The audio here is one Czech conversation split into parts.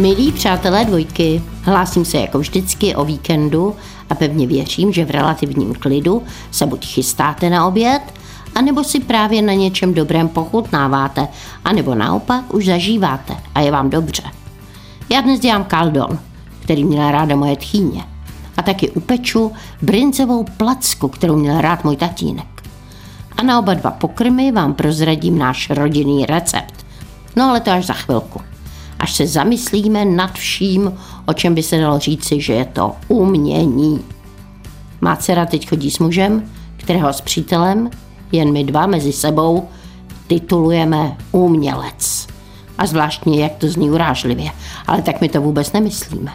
Milí přátelé dvojky, hlásím se jako vždycky o víkendu a pevně věřím, že v relativním klidu se buď chystáte na oběd, anebo si právě na něčem dobrém pochutnáváte, anebo naopak už zažíváte a je vám dobře. Já dnes dělám kaldon, který měla ráda moje tchýně. A taky upeču brincovou placku, kterou měl rád můj tatínek. A na oba dva pokrmy vám prozradím náš rodinný recept. No ale to až za chvilku. Až se zamyslíme nad vším, o čem by se dalo říci, že je to umění. Má dcera teď chodí s mužem, kterého s přítelem, jen my dva mezi sebou, titulujeme umělec. A zvláštně, jak to zní urážlivě, ale tak my to vůbec nemyslíme.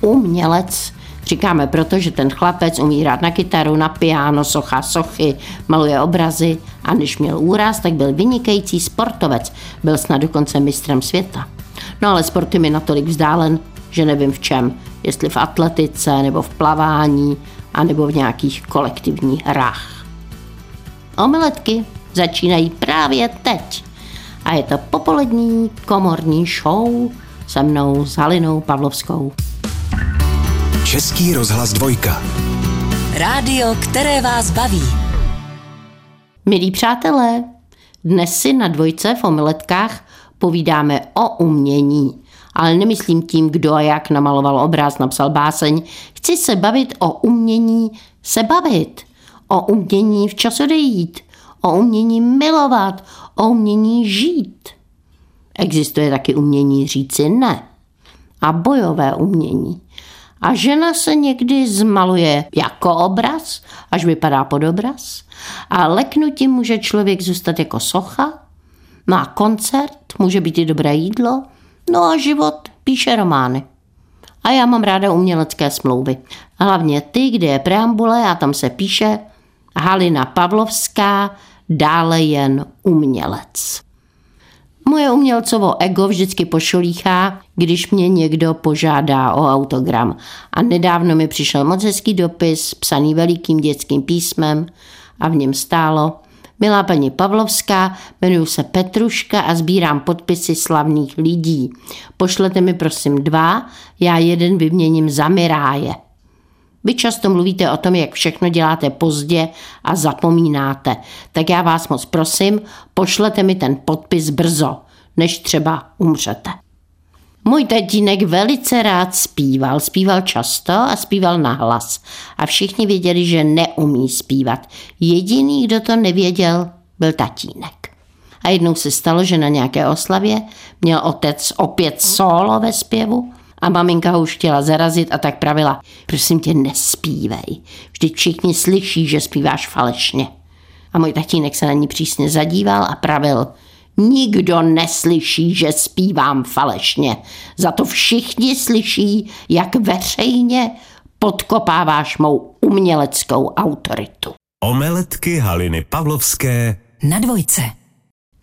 Umělec říkáme proto, že ten chlapec umí hrát na kytaru, na piano, socha sochy, maluje obrazy a než měl úraz, tak byl vynikající sportovec, byl snad dokonce mistrem světa. No ale sport je mi natolik vzdálen, že nevím v čem, jestli v atletice, nebo v plavání, anebo v nějakých kolektivních hrách. Omeletky začínají právě teď. A je to popolední komorní show se mnou s Halinou Pavlovskou. Český rozhlas dvojka. Rádio, které vás baví. Milí přátelé, dnes si na dvojce v omeletkách povídáme o umění. Ale nemyslím tím, kdo a jak namaloval obraz, napsal báseň. Chci se bavit o umění se bavit. O umění včas odejít. O umění milovat. O umění žít. Existuje taky umění říci ne. A bojové umění. A žena se někdy zmaluje jako obraz, až vypadá pod obraz. A leknutím může člověk zůstat jako socha. Má koncert, může být i dobré jídlo. No a život píše romány. A já mám ráda umělecké smlouvy. Hlavně ty, kde je preambule a tam se píše Halina Pavlovská, dále jen umělec. Moje umělcovo ego vždycky pošolíchá, když mě někdo požádá o autogram. A nedávno mi přišel moc hezký dopis, psaný velikým dětským písmem a v něm stálo Milá paní Pavlovská, jmenuji se Petruška a sbírám podpisy slavných lidí. Pošlete mi prosím dva, já jeden vyměním za Miráje. Vy často mluvíte o tom, jak všechno děláte pozdě a zapomínáte. Tak já vás moc prosím, pošlete mi ten podpis brzo, než třeba umřete. Můj tatínek velice rád zpíval, zpíval často a zpíval na hlas. A všichni věděli, že neumí zpívat. Jediný, kdo to nevěděl, byl tatínek. A jednou se stalo, že na nějaké oslavě měl otec opět solo ve zpěvu a maminka ho už chtěla zarazit a tak pravila, prosím tě, nespívej. Vždyť všichni slyší, že zpíváš falešně. A můj tatínek se na ní přísně zadíval a pravil, nikdo neslyší, že zpívám falešně. Za to všichni slyší, jak veřejně podkopáváš mou uměleckou autoritu. Omeletky Haliny Pavlovské Na dvojce.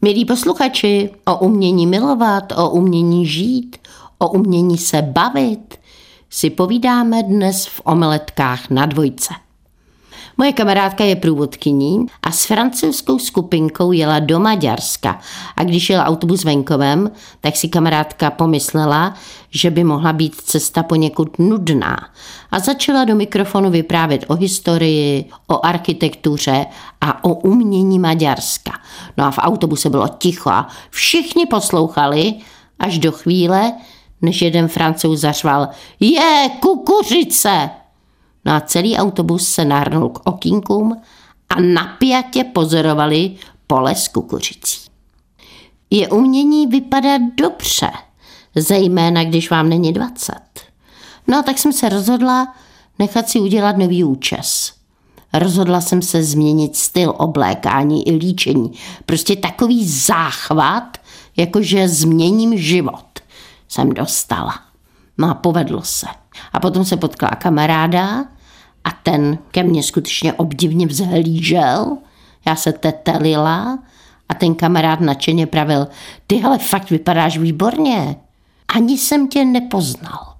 Milí posluchači, o umění milovat, o umění žít, o umění se bavit si povídáme dnes v omeletkách na dvojce. Moje kamarádka je průvodkyní a s francouzskou skupinkou jela do Maďarska. A když jel autobus venkovem, tak si kamarádka pomyslela, že by mohla být cesta poněkud nudná. A začala do mikrofonu vyprávět o historii, o architektuře a o umění Maďarska. No a v autobuse bylo ticho a všichni poslouchali až do chvíle, než jeden francouz zařval Je, kukuřice! No a celý autobus se nahrnul k okýnkům a napjatě pozorovali pole s kukuřicí. Je umění vypadat dobře, zejména když vám není 20. No a tak jsem se rozhodla nechat si udělat nový účes. Rozhodla jsem se změnit styl oblékání i líčení. Prostě takový záchvat, jakože změním život jsem dostala. No a povedlo se. A potom se potkala kamaráda a ten ke mně skutečně obdivně vzhlížel. Já se tetelila a ten kamarád nadšeně pravil, ty hele, fakt vypadáš výborně. Ani jsem tě nepoznal.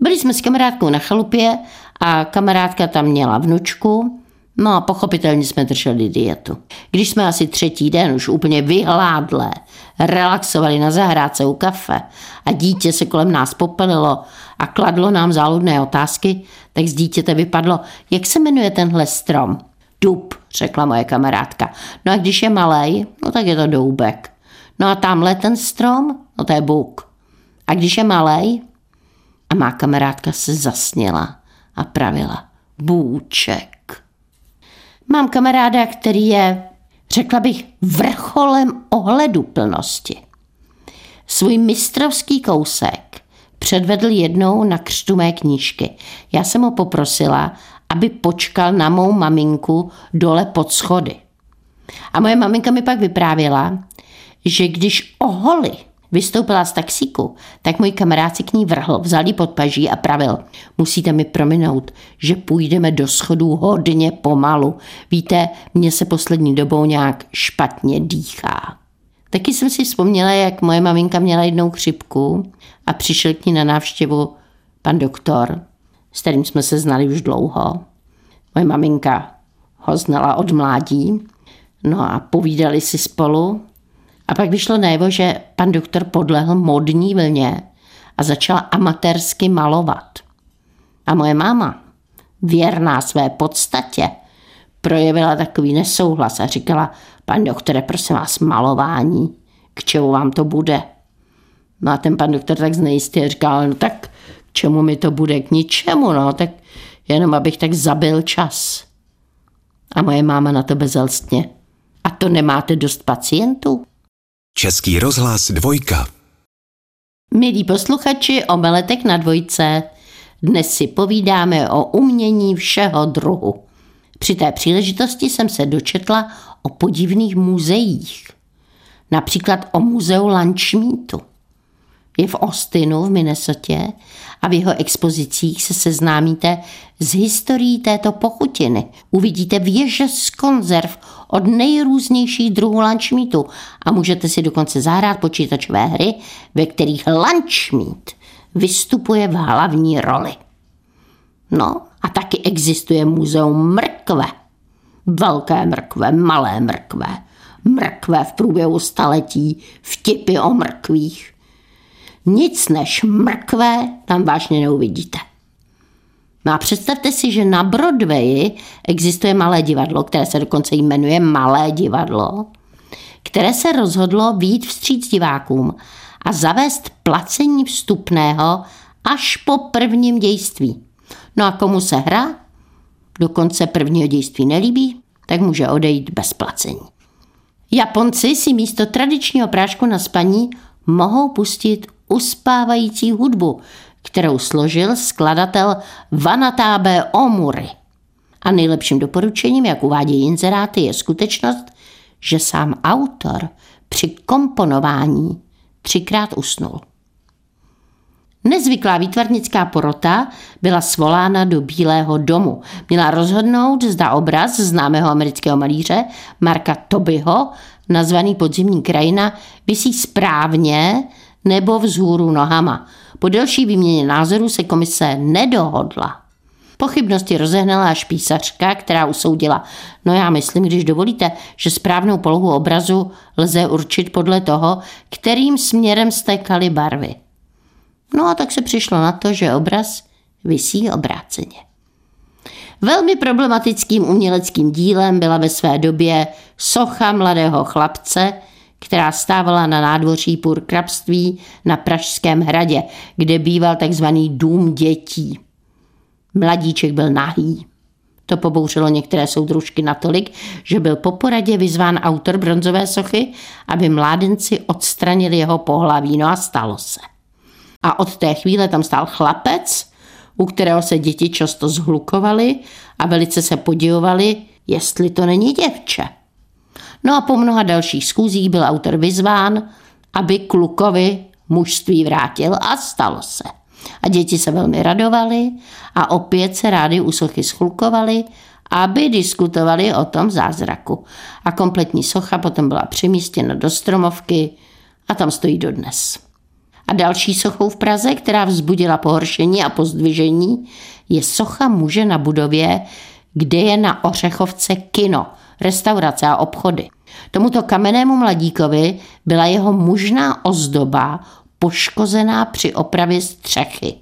Byli jsme s kamarádkou na chalupě a kamarádka tam měla vnučku, No a pochopitelně jsme drželi dietu. Když jsme asi třetí den už úplně vyhládlé, relaxovali na zahrádce u kafe a dítě se kolem nás popelilo a kladlo nám záludné otázky, tak z dítěte vypadlo, jak se jmenuje tenhle strom. Dub, řekla moje kamarádka. No a když je malej, no tak je to doubek. No a tamhle ten strom, no to je buk. A když je malej, a má kamarádka se zasněla a pravila, bůček. Mám kamaráda, který je, řekla bych, vrcholem ohleduplnosti. Svůj mistrovský kousek předvedl jednou na křtu mé knížky. Já jsem ho poprosila, aby počkal na mou maminku dole pod schody. A moje maminka mi pak vyprávěla, že když oholi vystoupila z taxíku, tak můj kamarád si k ní vrhl, vzal pod paží a pravil, musíte mi prominout, že půjdeme do schodů hodně pomalu. Víte, mně se poslední dobou nějak špatně dýchá. Taky jsem si vzpomněla, jak moje maminka měla jednou chřipku a přišel k ní na návštěvu pan doktor, s kterým jsme se znali už dlouho. Moje maminka ho znala od mládí, no a povídali si spolu a pak vyšlo najevo, že pan doktor podlehl modní vlně a začal amatérsky malovat. A moje máma, věrná své podstatě, projevila takový nesouhlas a říkala, pan doktore, prosím vás, malování, k čemu vám to bude? No a ten pan doktor tak znejistě říkal, no tak k čemu mi to bude? K ničemu, no, tak jenom abych tak zabil čas. A moje máma na to bezelstně. A to nemáte dost pacientů? Český rozhlas dvojka. Milí posluchači Omeletek na dvojce, dnes si povídáme o umění všeho druhu. Při té příležitosti jsem se dočetla o podivných muzeích. Například o muzeu Lančmítu. Je v Austinu v Minnesotě a v jeho expozicích se seznámíte s historií této pochutiny. Uvidíte věže z konzerv od nejrůznějších druhů lunchmeatu a můžete si dokonce zahrát počítačové hry, ve kterých lunchmeat vystupuje v hlavní roli. No a taky existuje muzeum mrkve. Velké mrkve, malé mrkve, mrkve v průběhu staletí, vtipy o mrkvích. Nic než mrkve tam vážně neuvidíte. No a představte si, že na Broadwayi existuje malé divadlo, které se dokonce jmenuje Malé divadlo, které se rozhodlo výjít vstříc divákům a zavést placení vstupného až po prvním dějství. No a komu se hra do konce prvního dějství nelíbí, tak může odejít bez placení. Japonci si místo tradičního prášku na spaní mohou pustit uspávající hudbu, kterou složil skladatel Vanatábe Omuri. A nejlepším doporučením, jak uvádějí inzeráty, je skutečnost, že sám autor při komponování třikrát usnul. Nezvyklá výtvarnická porota byla svolána do Bílého domu. Měla rozhodnout, zda obraz známého amerického malíře Marka Tobyho, nazvaný Podzimní krajina, vysí správně nebo vzhůru nohama. Po delší výměně názorů se komise nedohodla. Pochybnosti rozehnala až písařka, která usoudila. No já myslím, když dovolíte, že správnou polohu obrazu lze určit podle toho, kterým směrem stékaly barvy. No a tak se přišlo na to, že obraz visí obráceně. Velmi problematickým uměleckým dílem byla ve své době socha mladého chlapce, která stávala na nádvoří purkrabství na Pražském hradě, kde býval takzvaný dům dětí. Mladíček byl nahý. To pobouřilo některé soudružky natolik, že byl po poradě vyzván autor bronzové sochy, aby mládenci odstranili jeho pohlaví. No a stalo se. A od té chvíle tam stál chlapec, u kterého se děti často zhlukovaly a velice se podivovali, jestli to není děvče. No a po mnoha dalších schůzích byl autor vyzván, aby klukovi mužství vrátil a stalo se. A děti se velmi radovali a opět se rádi u sochy schlukovali, aby diskutovali o tom zázraku. A kompletní socha potom byla přemístěna do stromovky a tam stojí dodnes. A další sochou v Praze, která vzbudila pohoršení a pozdvižení, je socha muže na budově, kde je na Ořechovce kino, restaurace a obchody. Tomuto kamennému mladíkovi byla jeho mužná ozdoba poškozená při opravě střechy.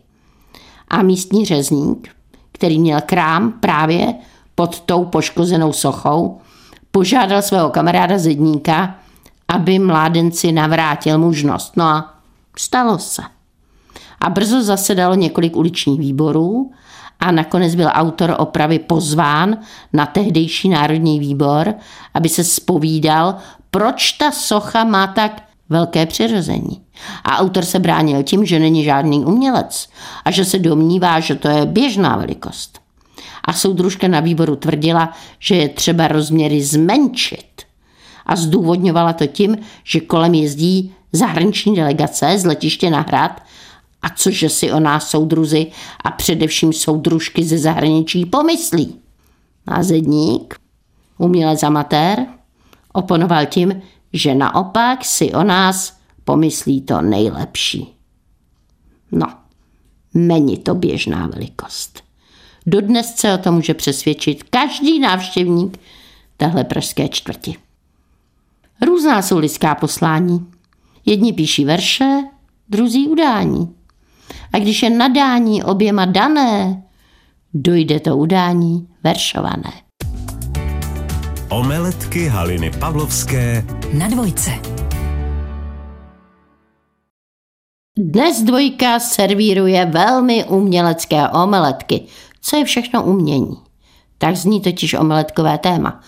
A místní řezník, který měl krám právě pod tou poškozenou sochou, požádal svého kamaráda zedníka, aby mládenci navrátil mužnost. No a stalo se. A brzo zasedalo několik uličních výborů a nakonec byl autor opravy pozván na tehdejší národní výbor, aby se spovídal, proč ta socha má tak velké přirození. A autor se bránil tím, že není žádný umělec a že se domnívá, že to je běžná velikost. A soudružka na výboru tvrdila, že je třeba rozměry zmenšit. A zdůvodňovala to tím, že kolem jezdí zahraniční delegace z letiště na hrad a cože si o nás soudruzi a především soudružky ze zahraničí pomyslí. Názedník, umělec amatér, oponoval tím, že naopak si o nás pomyslí to nejlepší. No, není to běžná velikost. Dodnes se o to může přesvědčit každý návštěvník téhle pražské čtvrti. Různá jsou lidská poslání. Jedni píší verše, druzí udání. A když je nadání oběma dané, dojde to udání veršované. Omeletky Haliny Pavlovské Na dvojce. Dnes dvojka servíruje velmi umělecké omeletky. Co je všechno umění? Tak zní totiž omeletkové téma.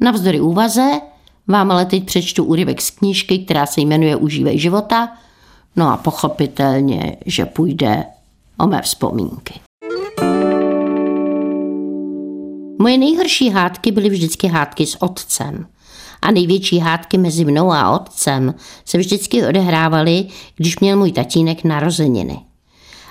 Navzdory úvaze vám ale teď přečtu úryvek z knížky, která se jmenuje Užívej života. No a pochopitelně, že půjde o mé vzpomínky. Moje nejhorší hádky byly vždycky hádky s otcem. A největší hádky mezi mnou a otcem se vždycky odehrávaly, když měl můj tatínek narozeniny.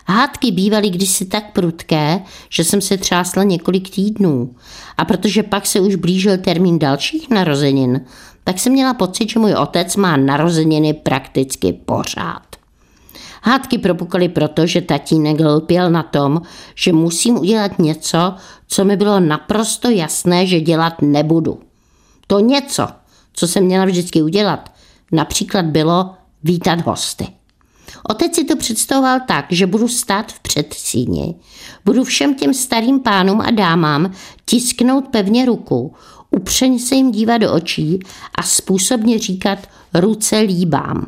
Hádky bývaly kdysi tak prudké, že jsem se třásla několik týdnů. A protože pak se už blížil termín dalších narozenin, tak jsem měla pocit, že můj otec má narozeniny prakticky pořád. Hádky propukaly proto, že tatínek lpěl na tom, že musím udělat něco, co mi bylo naprosto jasné, že dělat nebudu. To něco, co jsem měla vždycky udělat, například bylo vítat hosty. Otec si to představoval tak, že budu stát v předsíni, budu všem těm starým pánům a dámám tisknout pevně ruku, upřeně se jim dívat do očí a způsobně říkat ruce líbám.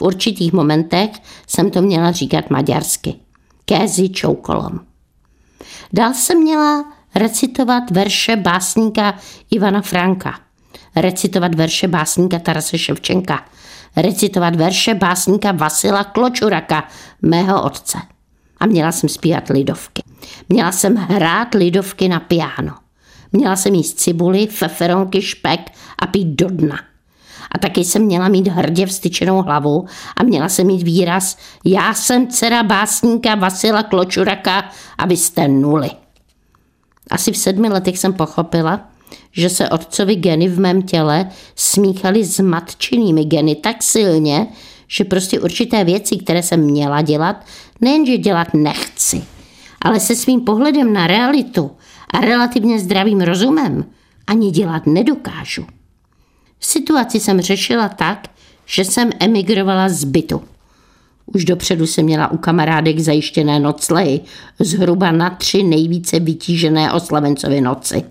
V určitých momentech jsem to měla říkat maďarsky. Kézi čoukolom. Dál jsem měla recitovat verše básníka Ivana Franka, recitovat verše básníka Tarase Ševčenka, recitovat verše básníka Vasila Kločuraka, mého otce. A měla jsem zpívat lidovky. Měla jsem hrát lidovky na piano. Měla jsem jíst cibuli, feferonky, špek a pít do dna. A taky jsem měla mít hrdě vstyčenou hlavu a měla jsem mít výraz Já jsem dcera básníka Vasila Kločuraka a vy jste nuly. Asi v sedmi letech jsem pochopila, že se otcovi geny v mém těle smíchaly s matčinými geny tak silně, že prostě určité věci, které jsem měla dělat, nejenže dělat nechci, ale se svým pohledem na realitu a relativně zdravým rozumem ani dělat nedokážu. Situaci jsem řešila tak, že jsem emigrovala z bytu. Už dopředu jsem měla u kamarádek zajištěné noclehy, zhruba na tři nejvíce vytížené oslavencovy noci.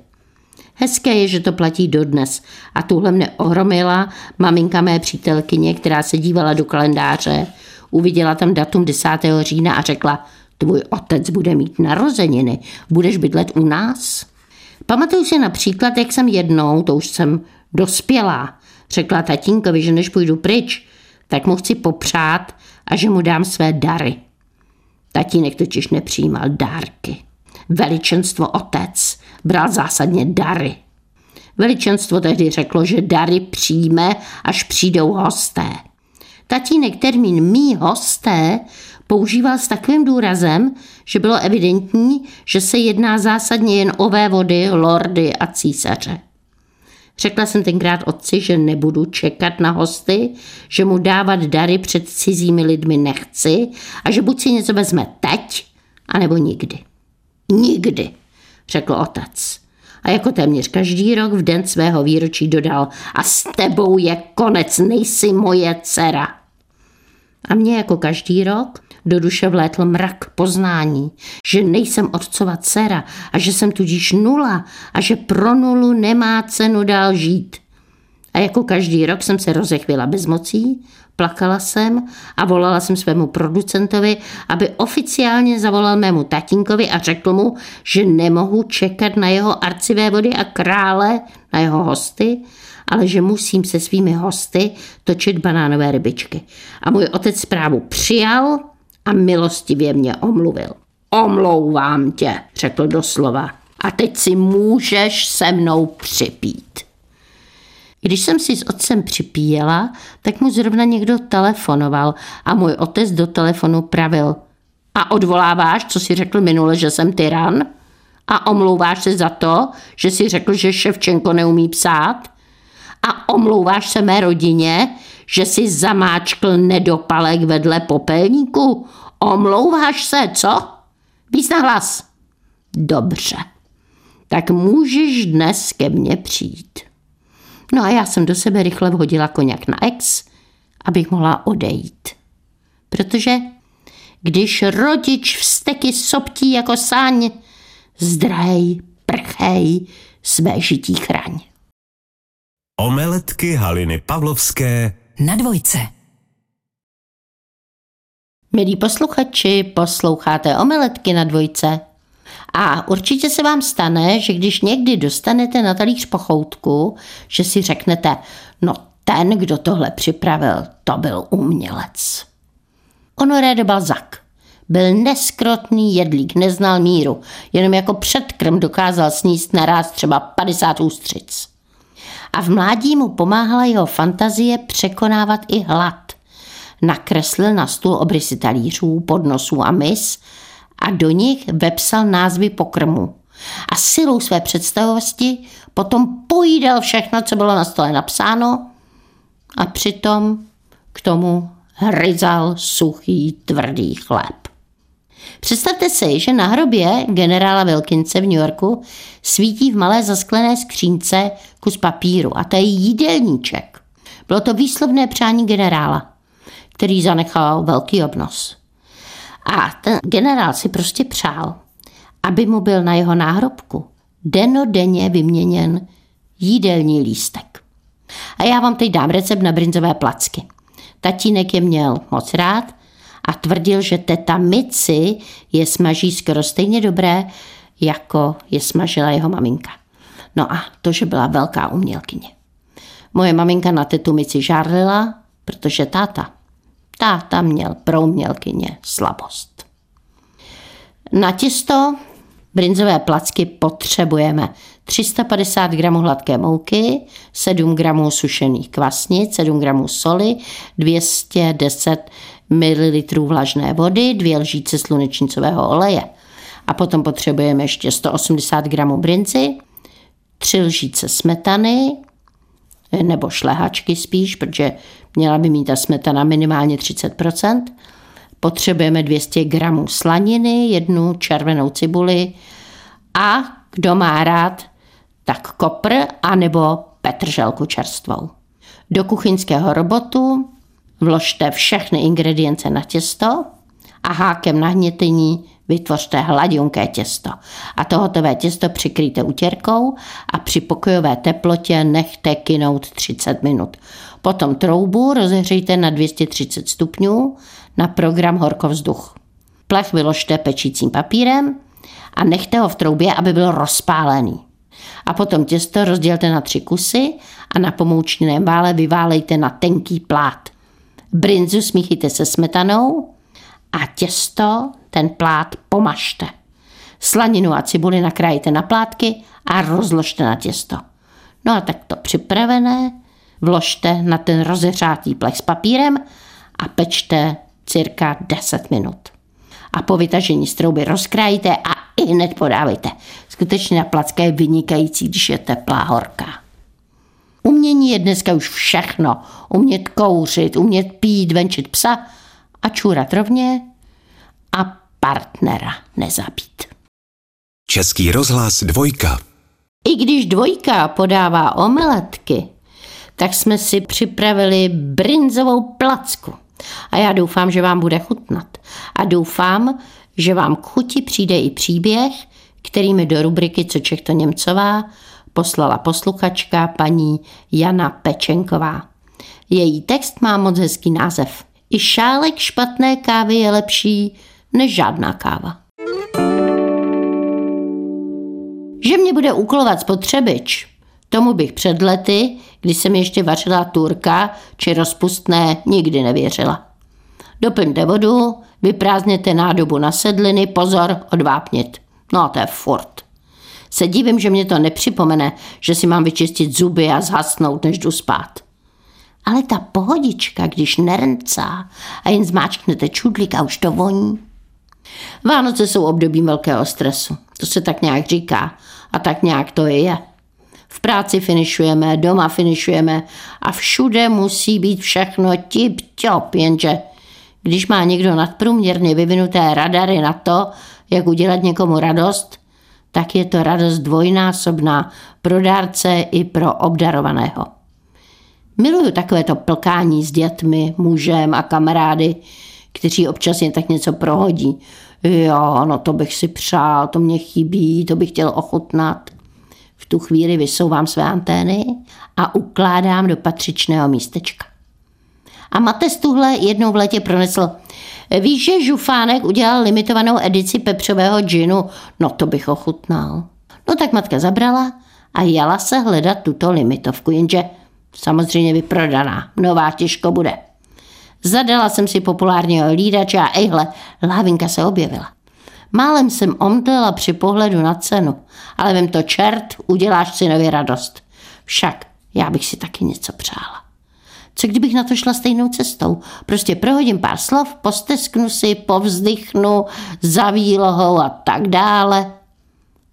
Hezké je, že to platí dodnes a tuhle mne ohromila maminka mé přítelkyně, která se dívala do kalendáře, uviděla tam datum 10. října a řekla, tvůj otec bude mít narozeniny, budeš bydlet u nás? Pamatuju si například, jak jsem jednou, to už jsem dospělá, řekla tatínkovi, že než půjdu pryč, tak mu chci popřát a že mu dám své dary. Tatínek totiž nepřijímal dárky. Veličenstvo otec bral zásadně dary. Veličenstvo tehdy řeklo, že dary přijme, až přijdou hosté. Tatínek termín mý hosté používal s takovým důrazem, že bylo evidentní, že se jedná zásadně jen o vévody, lordy a císaře. Řekla jsem tenkrát otci, že nebudu čekat na hosty, že mu dávat dary před cizími lidmi nechci a že buď si něco vezme teď, anebo nikdy. Nikdy, řekl otec. A jako téměř každý rok v den svého výročí dodal a s tebou je konec, nejsi moje dcera. A mě jako každý rok do duše vlétl mrak poznání, že nejsem otcova dcera a že jsem tudíž nula a že pro nulu nemá cenu dál žít. A jako každý rok jsem se rozechvěla bez mocí, plakala jsem a volala jsem svému producentovi, aby oficiálně zavolal mému tatínkovi a řekl mu, že nemohu čekat na jeho arcivé vody a krále, na jeho hosty, ale že musím se svými hosty točit banánové rybičky. A můj otec zprávu přijal a milostivě mě omluvil. Omlouvám tě, řekl doslova. A teď si můžeš se mnou připít. Když jsem si s otcem připíjela, tak mu zrovna někdo telefonoval a můj otec do telefonu pravil. A odvoláváš, co si řekl minule, že jsem tyran? A omlouváš se za to, že si řekl, že Ševčenko neumí psát? A omlouváš se mé rodině, že si zamáčkl nedopalek vedle popelníku? Omlouváš se, co? Víc na hlas. Dobře. Tak můžeš dnes ke mně přijít. No a já jsem do sebe rychle vhodila koněk na ex, abych mohla odejít. Protože když rodič vsteky soptí jako sáň, zdrej, prchej, své žití chraň. Omeletky Haliny Pavlovské Na dvojce. Milí posluchači, posloucháte omeletky na dvojce. A určitě se vám stane, že když někdy dostanete na talíř pochoutku, že si řeknete, no ten, kdo tohle připravil, to byl umělec. Honoré de Balzac byl neskrotný jedlík, neznal míru, jenom jako předkrm dokázal sníst naraz třeba 50 ústřic. A v mládí mu pomáhala jeho fantazie překonávat i hlad. Nakreslil na stůl obrysy talířů, podnosů a mis a do nich vepsal názvy pokrmu. A silou své představosti potom pojídal všechno, co bylo na stole napsáno a přitom k tomu hryzal suchý, tvrdý chléb. Představte si, že na hrobě generála Wilkinse v New Yorku svítí v malé zasklené skřínce kus papíru a to je jídelníček. Bylo to výslovné přání generála, který zanechal velký obnos. A ten generál si prostě přál, aby mu byl na jeho náhrobku denodenně vyměněn jídelní lístek. A já vám teď dám recept na brinzové placky. Tatínek je měl moc rád a tvrdil, že teta Mici je smaží skoro stejně dobré, jako je smažila jeho maminka. No a to, že byla velká umělkyně. Moje maminka na tetu Mici žárlila, protože táta Táta měl pro umělkyně slabost. Na těsto brinzové placky potřebujeme 350 g hladké mouky, 7 g sušených kvasnic, 7 g soli, 210 ml vlažné vody, 2 lžíce slunečnicového oleje. A potom potřebujeme ještě 180 g brinzy, 3 lžíce smetany, nebo šlehačky spíš, protože měla by mít ta smetana minimálně 30%. Potřebujeme 200 gramů slaniny, jednu červenou cibuli a kdo má rád, tak kopr anebo petrželku čerstvou. Do kuchyňského robotu vložte všechny ingredience na těsto a hákem na hnětění vytvořte hladionké těsto. A to hotové těsto přikryjte utěrkou a při pokojové teplotě nechte kynout 30 minut. Potom troubu rozehřejte na 230 stupňů na program horkovzduch. Plech vyložte pečícím papírem a nechte ho v troubě, aby byl rozpálený. A potom těsto rozdělte na tři kusy a na pomoučněném vále vyválejte na tenký plát. Brinzu smíchejte se smetanou a těsto, ten plát pomažte. Slaninu a cibuli nakrájte na plátky a rozložte na těsto. No a tak to připravené vložte na ten rozehřátý plech s papírem a pečte cirka 10 minut. A po vytažení z trouby rozkrájíte a i hned podávejte. Skutečně na placka je vynikající, když je teplá horká. Umění je dneska už všechno. Umět kouřit, umět pít, venčit psa a čůrat rovně a partnera nezabít. Český rozhlas dvojka. I když dvojka podává omeletky, tak jsme si připravili brinzovou placku. A já doufám, že vám bude chutnat. A doufám, že vám k chuti přijde i příběh, který mi do rubriky Co Čech to Němcová poslala posluchačka paní Jana Pečenková. Její text má moc hezký název. I šálek špatné kávy je lepší než žádná káva. Že mě bude úkolovat spotřebič, tomu bych před lety, když jsem ještě vařila turka či rozpustné, nikdy nevěřila. Doplňte vodu, vyprázdněte nádobu na sedliny, pozor, odvápnit. No to je furt. Se divím, že mě to nepřipomene, že si mám vyčistit zuby a zhasnout, než jdu spát. Ale ta pohodička, když nerncá a jen zmáčknete čudlík a už to voní. Vánoce jsou období velkého stresu. To se tak nějak říká. A tak nějak to je. V práci finišujeme, doma finišujeme a všude musí být všechno tip-top, jenže když má někdo nadprůměrně vyvinuté radary na to, jak udělat někomu radost, tak je to radost dvojnásobná pro dárce i pro obdarovaného. Miluju takovéto plkání s dětmi, mužem a kamarády, kteří občas jen tak něco prohodí. Jo, no to bych si přál, to mě chybí, to bych chtěl ochutnat. V tu chvíli vysouvám své antény a ukládám do patřičného místečka. A Mates tuhle jednou v letě pronesl. Víš, že Žufánek udělal limitovanou edici pepřového džinu? No to bych ochutnal. No tak matka zabrala a jala se hledat tuto limitovku, jenže samozřejmě vyprodaná. Nová těžko bude. Zadala jsem si populárního lídače a ejhle, lávinka se objevila. Málem jsem omdlela při pohledu na cenu, ale vím to čert, uděláš si nově radost. Však já bych si taky něco přála. Co kdybych na to šla stejnou cestou? Prostě prohodím pár slov, postesknu si, povzdychnu, za výlohou a tak dále.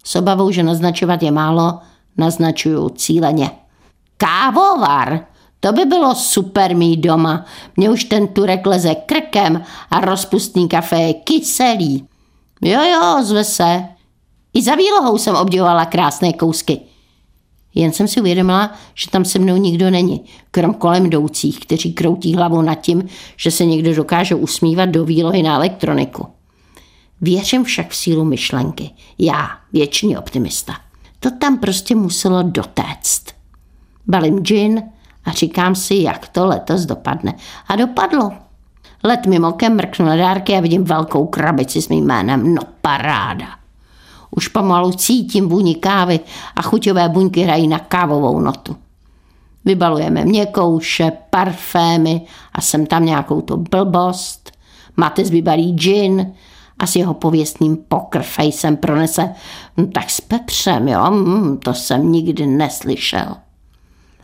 S obavou, že naznačovat je málo, naznačuju cíleně. Kávovar! To by bylo super mít doma. Mně už ten turek leze krkem a rozpustný kafe je kyselý. Jo, jo, zve se. I za výlohou jsem obdivovala krásné kousky. Jen jsem si uvědomila, že tam se mnou nikdo není, krom kolem jdoucích, kteří kroutí hlavou nad tím, že se někdo dokáže usmívat do výlohy na elektroniku. Věřím však v sílu myšlenky. Já, věčný optimista. To tam prostě muselo dotéct. Balím gin a říkám si, jak to letos dopadne. A dopadlo. Let mimo okem mrknu na dárky a vidím velkou krabici s mým jménem. No paráda. Už pomalu cítím vůni kávy a chuťové buňky hrají na kávovou notu. Vybalujeme měkouše, parfémy a jsem tam nějakou tu blbost. Matez vybalí gin a s jeho pověstným poker facem pronese hm, tak s pepřem, jo, hm, to jsem nikdy neslyšel.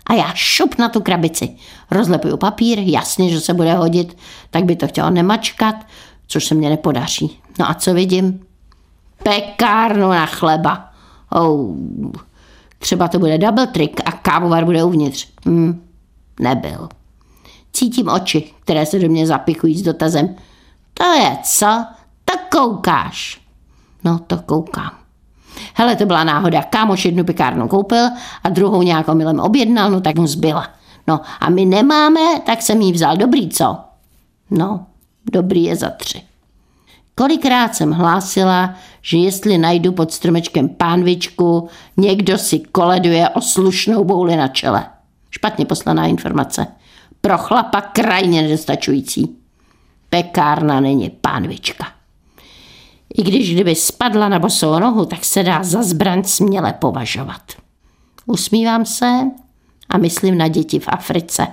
A já šup na tu krabici. Rozlepuju papír, jasně, že se bude hodit, tak by to chtělo nemačkat, což se mně nepodaří. No a co vidím? Pekárnu na chleba. Oh, třeba to bude double trick a kávovar bude uvnitř. Hm, nebyl. Cítím oči, které se do mě zapichují s dotazem. To je co? Tak koukáš. No, to koukám. Hele, to byla náhoda. Kámoš jednu pekárnu koupil a druhou nějakou milem objednal, no tak mu zbyla. No a my nemáme, tak jsem jí vzal. Dobrý, co? No, dobrý je za tři. Kolikrát jsem hlásila, že jestli najdu pod stromečkem pánvičku, někdo si koleduje o slušnou bouli na čele. Špatně poslaná informace. Pro chlapa krajně nedostačující. Pekárna není pánvička. I když kdyby spadla na bosou nohu, tak se dá za zbraň směle považovat. Usmívám se a myslím na děti v Africe.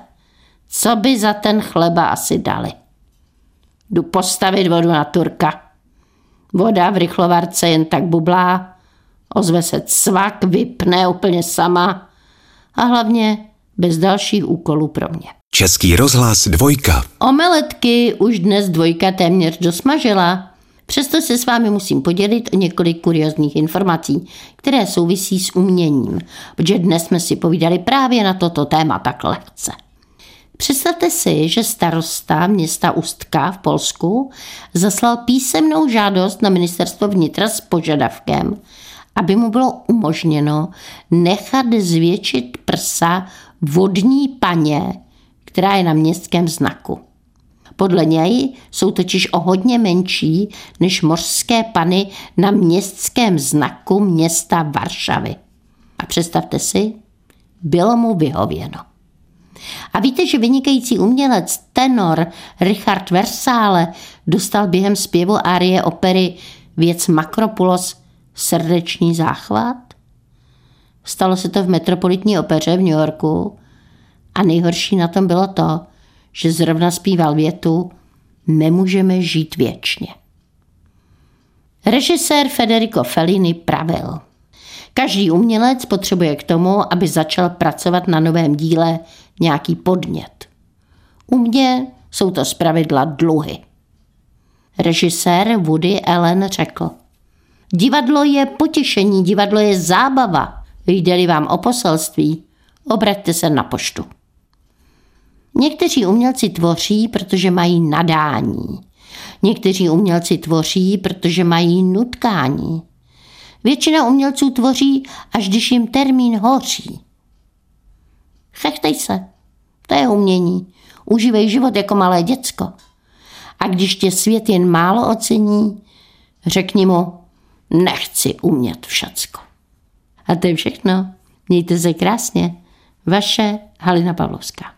Co by za ten chleba asi dali? Jdu postavit vodu na turka. Voda v rychlovarce jen tak bublá, ozve se cvak, vypne úplně sama a hlavně bez dalších úkolů pro mě. Český rozhlas dvojka. Omeletky už dnes dvojka téměř dosmažila. Přesto se s vámi musím podělit o několik kuriozních informací, které souvisí s uměním, protože dnes jsme si povídali právě na toto téma tak lehce. Představte si, že starosta města Ustka v Polsku zaslal písemnou žádost na ministerstvo vnitra s požadavkem, aby mu bylo umožněno nechat zvětšit prsa vodní paně, která je na městském znaku. Podle něj jsou totiž o hodně menší než mořské pany na městském znaku města Varšavy. A představte si, bylo mu vyhověno. A víte, že vynikající umělec, tenor Richard Versále dostal během zpěvu árie opery Věc Makropulos srdeční záchvat? Stalo se to v Metropolitní opeře v New Yorku a nejhorší na tom bylo to, že zrovna zpíval větu Nemůžeme žít věčně. Režisér Federico Fellini pravil. Každý umělec potřebuje k tomu, aby začal pracovat na novém díle, nějaký podnět. U mě jsou to zpravidla dluhy. Režisér Woody Allen řekl. Divadlo je potěšení, divadlo je zábava. Jde-li vám o poselství, obraťte se na poštu. Někteří umělci tvoří, protože mají nadání. Někteří umělci tvoří, protože mají nutkání. Většina umělců tvoří, až když jim termín hoří. Chechtej se, to je umění. Užívej život jako malé děcko. A když tě svět jen málo ocení, řekni mu, nechci umět všecko. A to je všechno. Mějte se krásně. Vaše Halina Pavlovská.